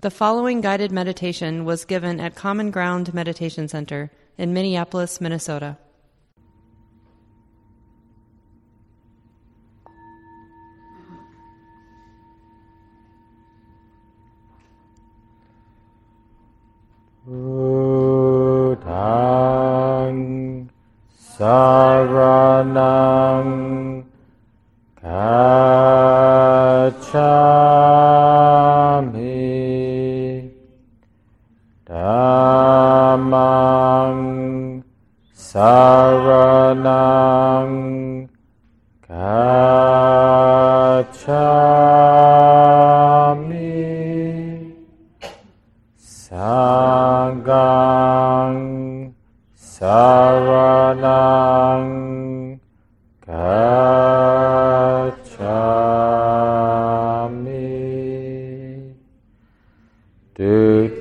The following guided meditation was given at Common Ground Meditation Center in Minneapolis, Minnesota.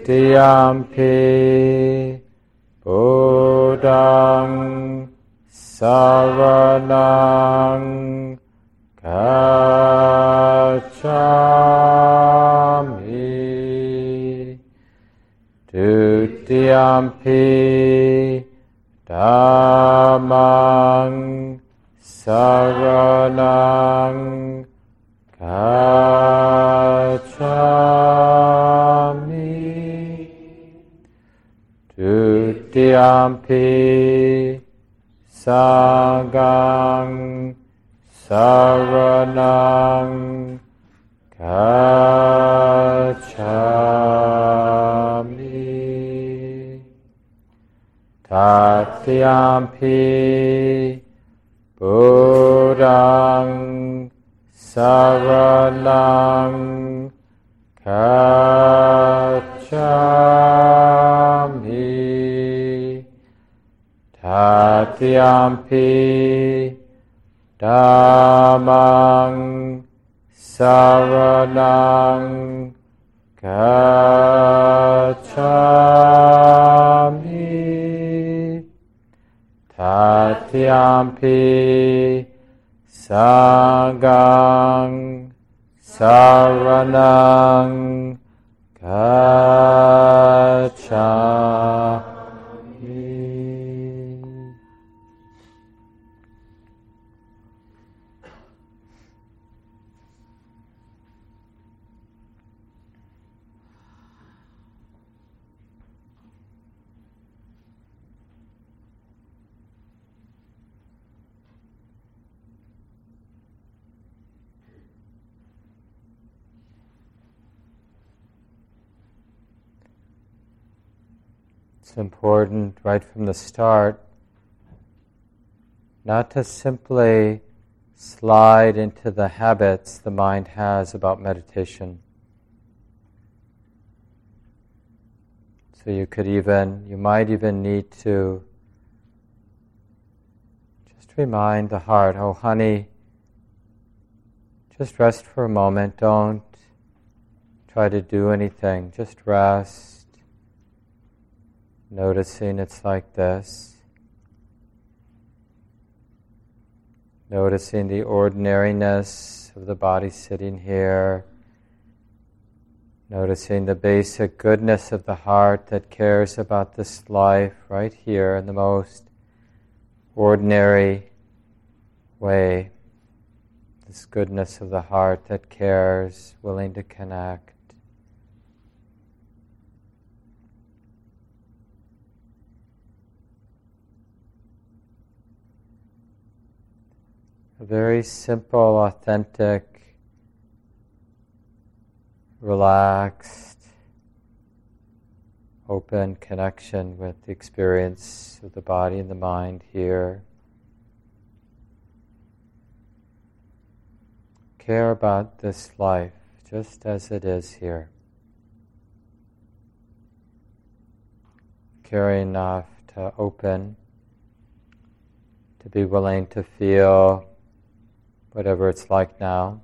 Dutiyampi Buddhang Saranang Gacchami Dutiyampi Tatiyampi Buddhang Saranang Gacchami Tatiyampi Dhammang Saranang Gacchami Tatiyampi Sanghang Saranang Gacchami It's important right from the start not to simply slide into the habits the mind has about meditation. So you could even, you might even need to just remind the heart, oh, honey, just rest for a moment. Don't try to do anything. Just rest. Noticing it's like this. Noticing the ordinariness of the body sitting here. Noticing the basic goodness of the heart that cares about this life right here in the most ordinary way. This goodness of the heart that cares, willing to connect. A very simple, authentic, relaxed, open connection with the experience of the body and the mind here. Care about this life just as it is here. Care enough to open, to be willing to feel whatever it's like now,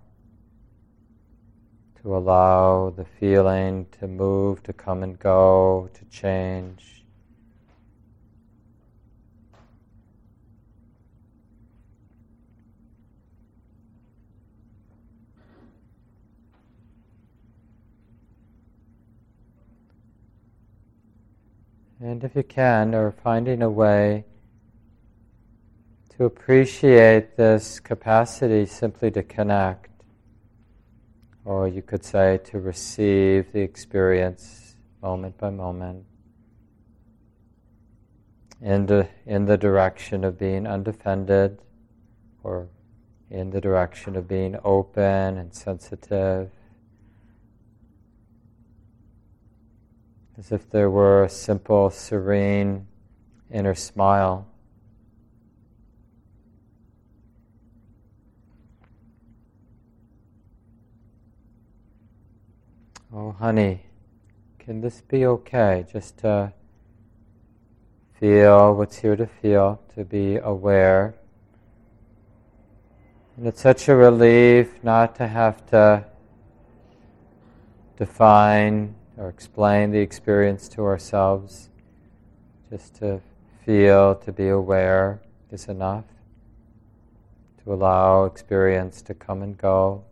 to allow the feeling to move, to come and go, to change. And if you can, or finding a way to appreciate this capacity simply to connect, or you could say to receive the experience moment by moment in the, in the direction of being undefended or in the direction of being open and sensitive. As if there were a simple, serene inner smile. Oh, honey, can this be okay? Just to feel what's here to feel, to be aware. And it's such a relief not to have to define or explain the experience to ourselves. Just to feel, to be aware is enough. To allow experience to come and go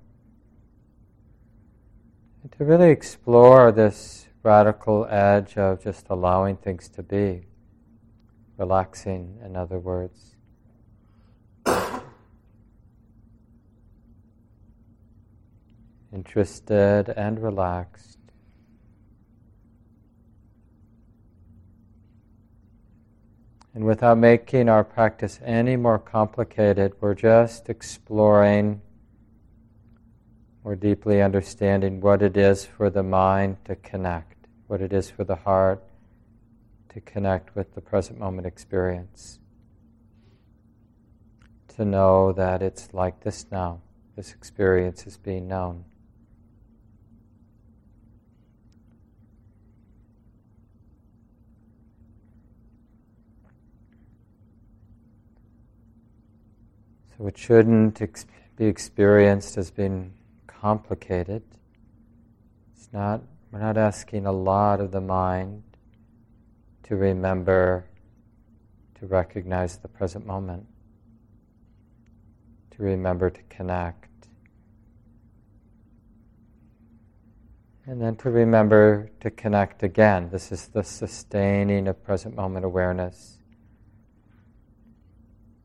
and to really explore this radical edge of just allowing things to be, relaxing, in other words. Interested and relaxed. And without making our practice any more complicated, we're just exploring more deeply understanding what it is for the mind to connect, what it is for the heart to connect with the present moment experience. To know that it's like this now, this experience is being known. So it shouldn't ex- be experienced as being complicated. It's not, we're not asking a lot of the mind to remember, to recognize the present moment, to remember to connect. And then to remember to connect again. This is the sustaining of present moment awareness.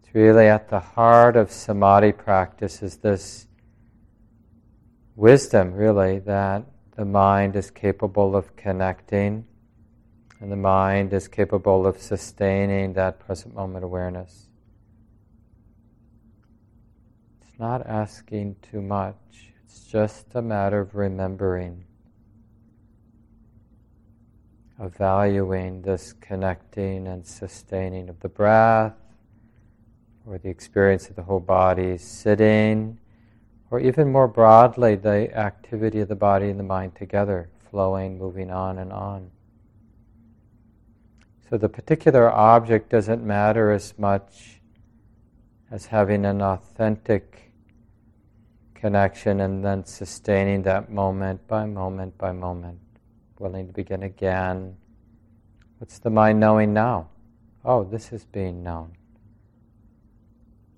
It's really at the heart of samadhi practice is this wisdom, really, that the mind is capable of connecting and the mind is capable of sustaining that present moment awareness. It's not asking too much, it's just a matter of remembering, of valuing this connecting and sustaining of the breath or the experience of the whole body sitting or even more broadly, the activity of the body and the mind together, flowing, moving on and on. So the particular object doesn't matter as much as having an authentic connection and then sustaining that moment by moment by moment, willing to begin again. What's the mind knowing now? Oh, this is being known.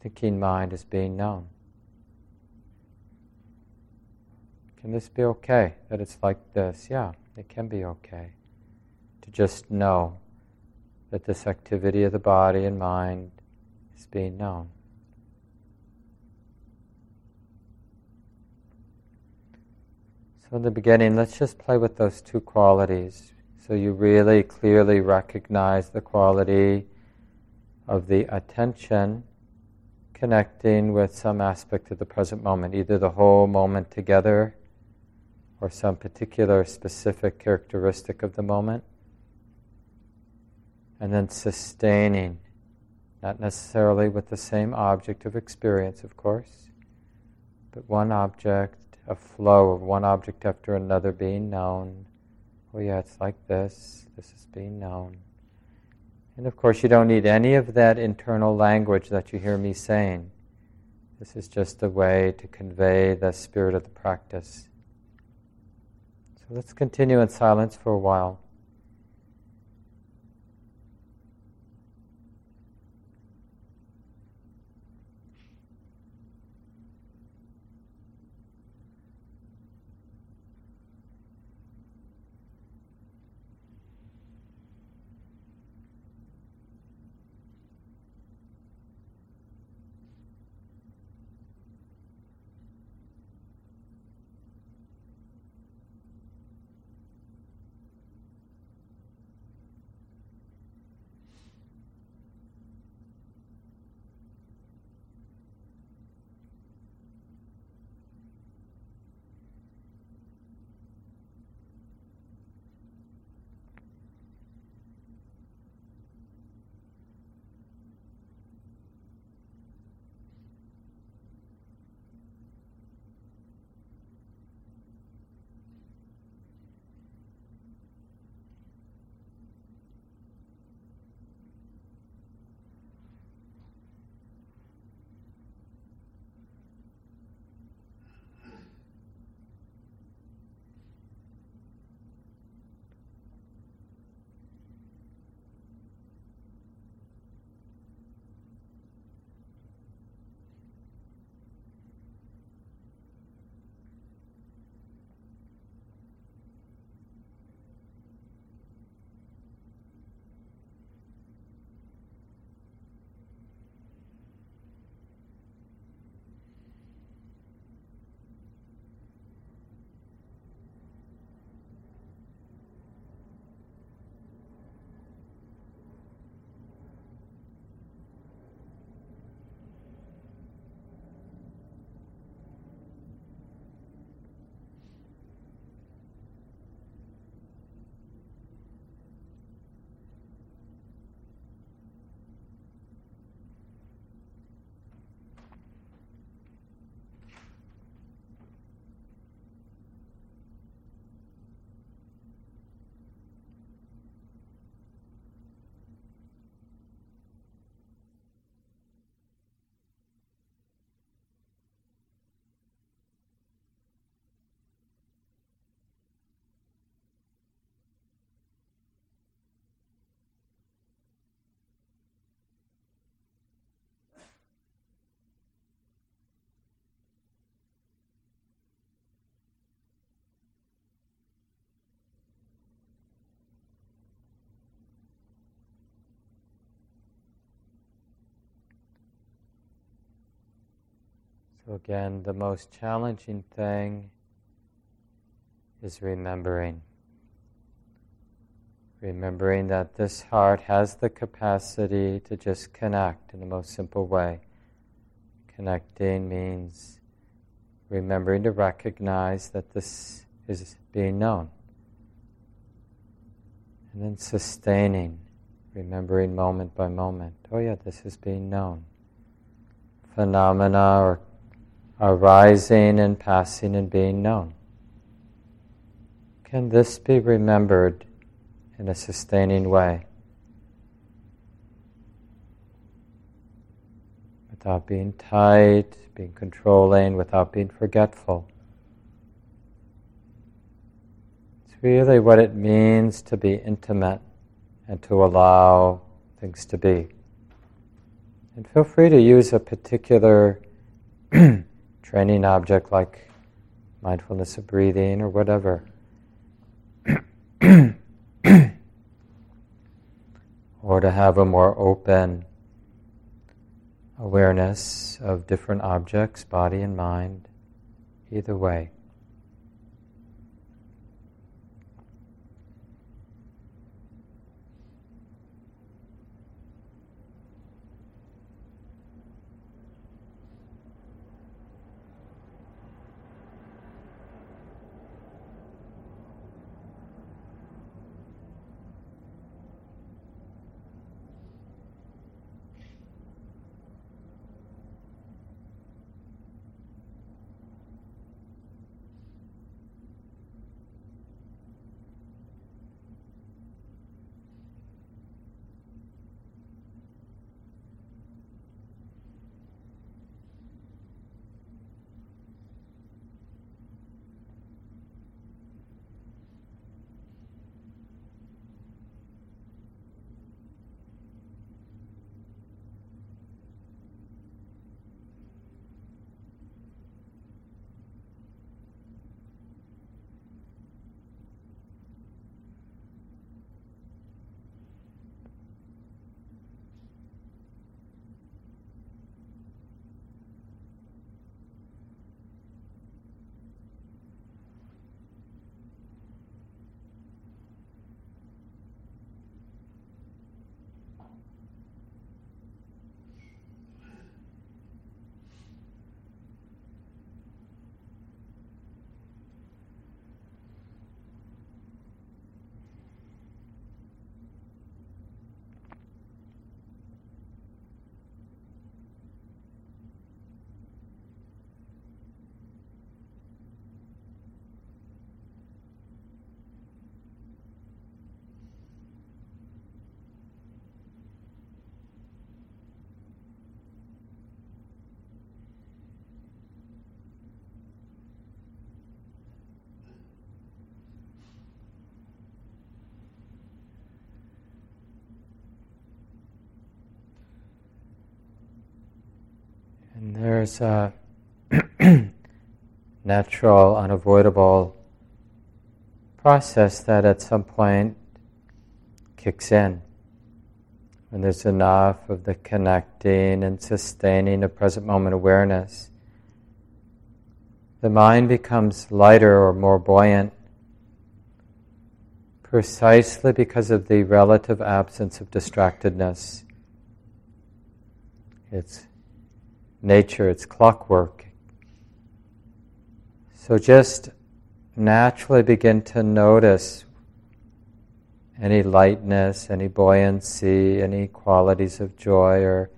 Thinking mind is being known. Can this be okay that it's like this? Yeah, it can be okay. To just know that this activity of the body and mind is being known. So, in the beginning, let's just play with those two qualities so you really clearly recognize the quality of the attention connecting with some aspect of the present moment, either the whole moment together or some particular specific characteristic of the moment. And then sustaining, not necessarily with the same object of experience, of course, but one object, a flow of one object after another being known. Oh, yeah, it's like this, this is being known. And of course, you don't need any of that internal language that you hear me saying. This is just a way to convey the spirit of the practice let's continue in silence for a while. So, again, the most challenging thing is remembering. Remembering that this heart has the capacity to just connect in the most simple way. Connecting means remembering to recognize that this is being known. And then sustaining, remembering moment by moment. Oh, yeah, this is being known. Phenomena are arising and passing and being known. Can this be remembered in a sustaining way? Without being tight, being controlling, without being forgetful. It's really what it means to be intimate and to allow things to be. And feel free to use a particular training object like mindfulness of breathing or whatever. or to have a more open awareness of different objects, body and mind, either way. Uh, there's a natural, unavoidable process that at some point kicks in. When there's enough of the connecting and sustaining of present moment awareness, the mind becomes lighter or more buoyant precisely because of the relative absence of distractedness. It's nature, it's clockwork. So just naturally begin to notice any lightness, any buoyancy, any qualities of joy or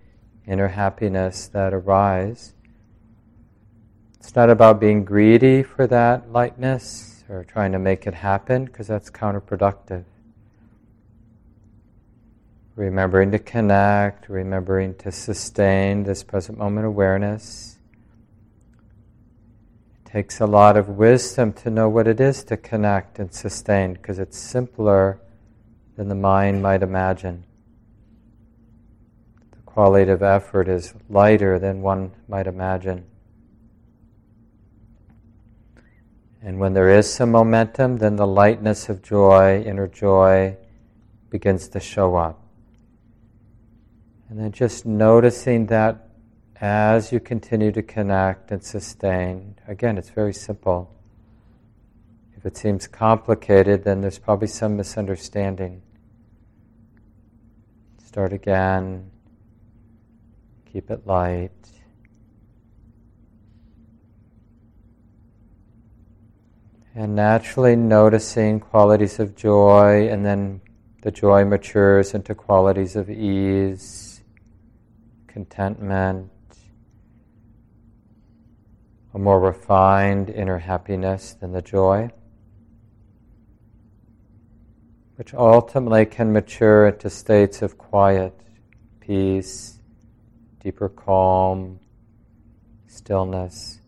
inner happiness that arise. It's not about being greedy for that lightness or trying to make it happen, because that's counterproductive remembering to connect, remembering to sustain this present moment awareness. It takes a lot of wisdom to know what it is to connect and sustain because it's simpler than the mind might imagine. The qualitative effort is lighter than one might imagine. And when there is some momentum, then the lightness of joy, inner joy, begins to show up. And then just noticing that as you continue to connect and sustain, again, it's very simple. If it seems complicated, then there's probably some misunderstanding. Start again. Keep it light. And naturally noticing qualities of joy, and then the joy matures into qualities of ease, contentment, a more refined inner happiness than the joy, which ultimately can mature into states of quiet, peace, deeper calm, stillness.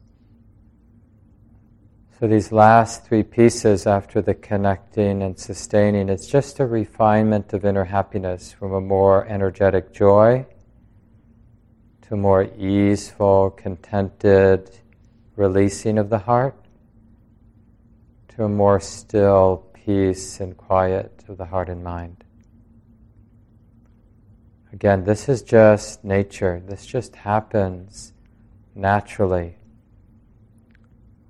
So, these last three pieces after the connecting and sustaining, it's just a refinement of inner happiness from a more energetic joy to more easeful, contented releasing of the heart to a more still peace and quiet of the heart and mind. Again, this is just nature. This just happens naturally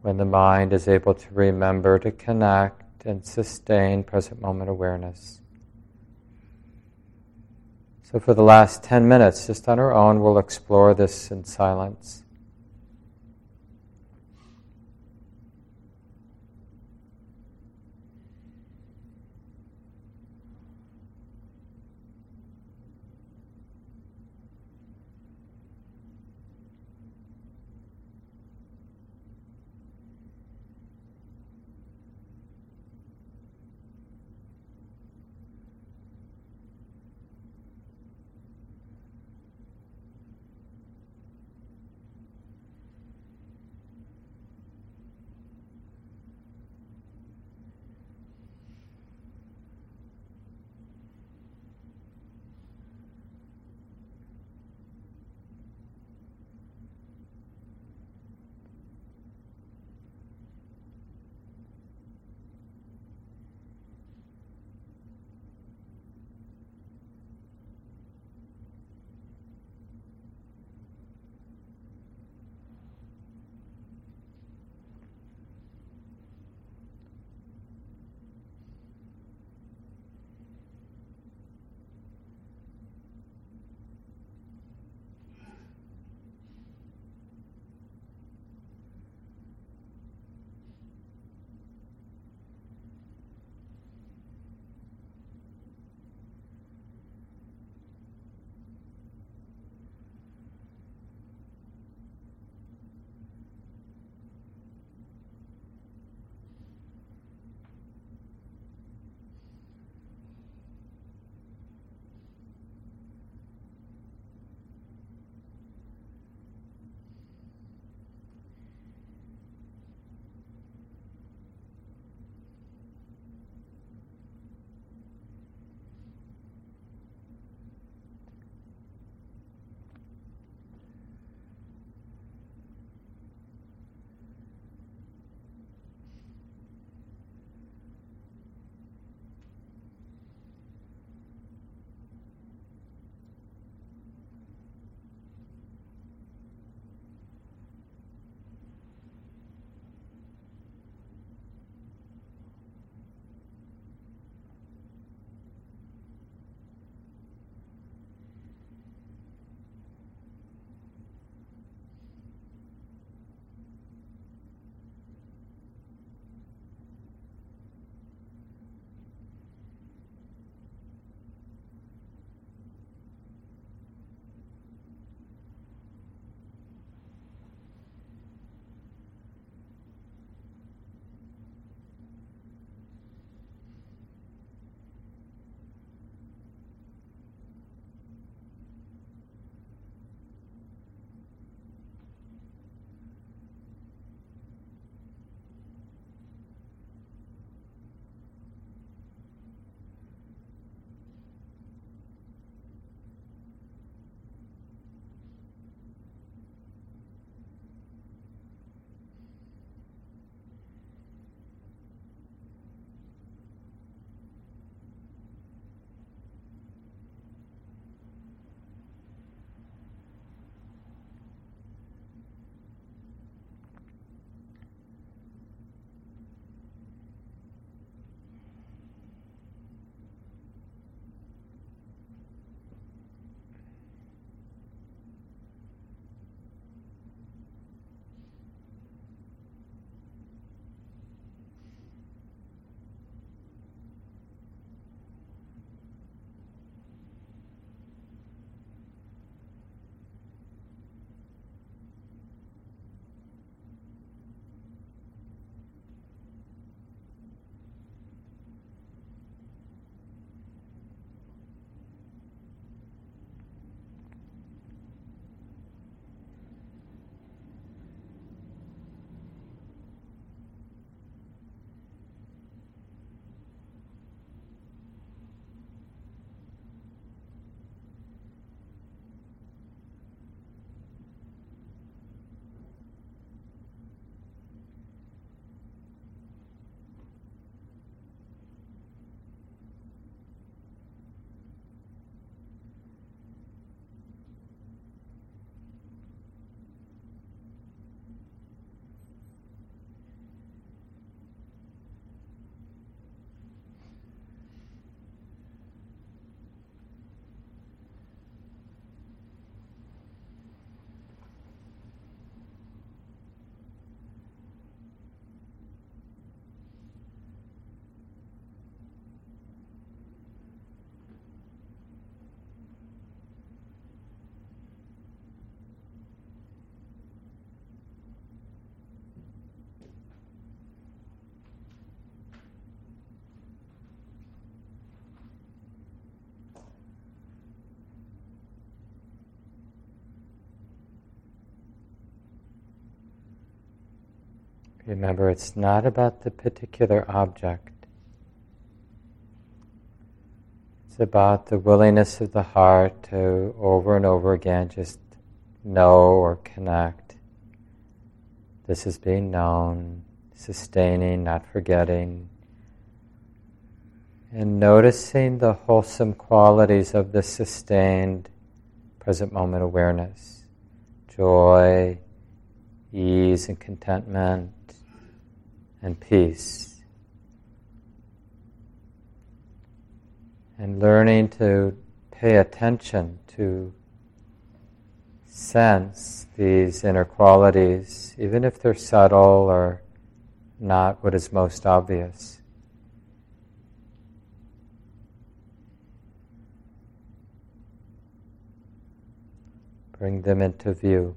when the mind is able to remember to connect and sustain present moment awareness. So, for the last 10 minutes, just on our own, we'll explore this in silence. Remember, it's not about the particular object. It's about the willingness of the heart to over and over again just know or connect. This is being known, sustaining, not forgetting, and noticing the wholesome qualities of the sustained present moment awareness joy, ease, and contentment, and peace. And learning to pay attention to sense these inner qualities, even if they're subtle or not what is most obvious. Bring them into view.